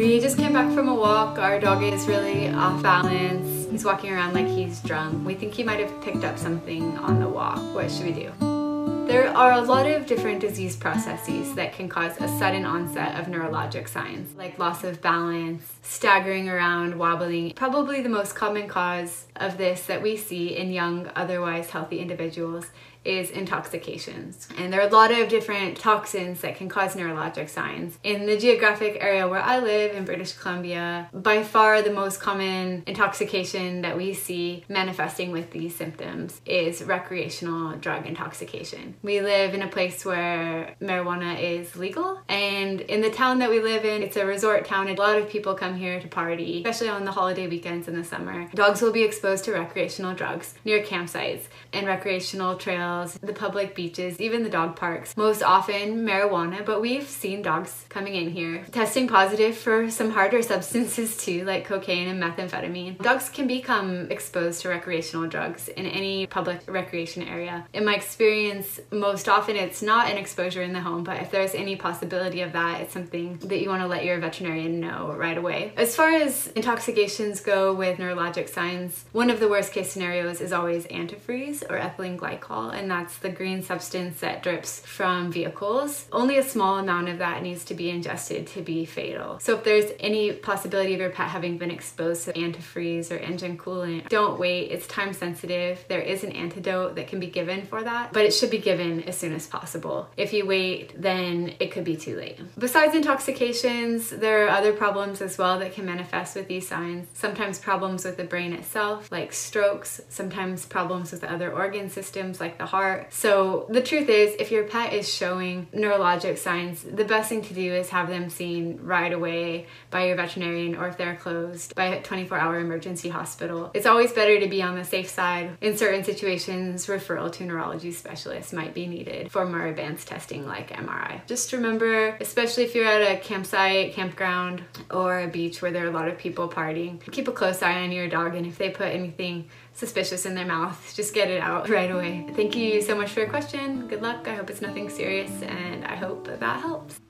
We just came back from a walk. Our dog is really off balance. He's walking around like he's drunk. We think he might have picked up something on the walk. What should we do? There are a lot of different disease processes that can cause a sudden onset of neurologic signs, like loss of balance, staggering around, wobbling. Probably the most common cause of this that we see in young, otherwise healthy individuals is intoxications. And there are a lot of different toxins that can cause neurologic signs. In the geographic area where I live in British Columbia, by far the most common intoxication that we see manifesting with these symptoms is recreational drug intoxication. We live in a place where marijuana is legal, and in the town that we live in, it's a resort town. And a lot of people come here to party, especially on the holiday weekends in the summer. Dogs will be exposed to recreational drugs near campsites and recreational trails, the public beaches, even the dog parks. Most often marijuana, but we've seen dogs coming in here testing positive for some harder substances too, like cocaine and methamphetamine. Dogs can become exposed to recreational drugs in any public recreation area. In my experience, most often it's not an exposure in the home, but if there's any possibility of that, it's something that you want to let your veterinarian know right away. As far as intoxications go with neurologic signs, one of the worst case scenarios is always antifreeze or ethylene glycol and that's the green substance that drips from vehicles. Only a small amount of that needs to be ingested to be fatal. So if there's any possibility of your pet having been exposed to antifreeze or engine coolant, don't wait. It's time sensitive. There is an antidote that can be given for that, but it should be given as soon as possible. If you wait, then it could be too late. Besides intoxications, there are other problems as well that can manifest with these signs. Sometimes problems with the brain itself, like strokes, sometimes problems with the other organ systems like the heart. So the truth is, if your pet is showing neurologic signs, the best thing to do is have them seen right away by your veterinarian or if they're closed by a 24 hour emergency hospital. It's always better to be on the safe side. In certain situations, referral to neurology specialists might be needed for more advanced testing like MRI. Just remember, especially if you're at a campsite, campground, or a beach where there are a lot of people partying, keep a close eye on your dog and if they put anything suspicious in their mouth, just get it out right away. Thank you so much for your question. Good luck. I hope it's nothing serious and I hope that, helps.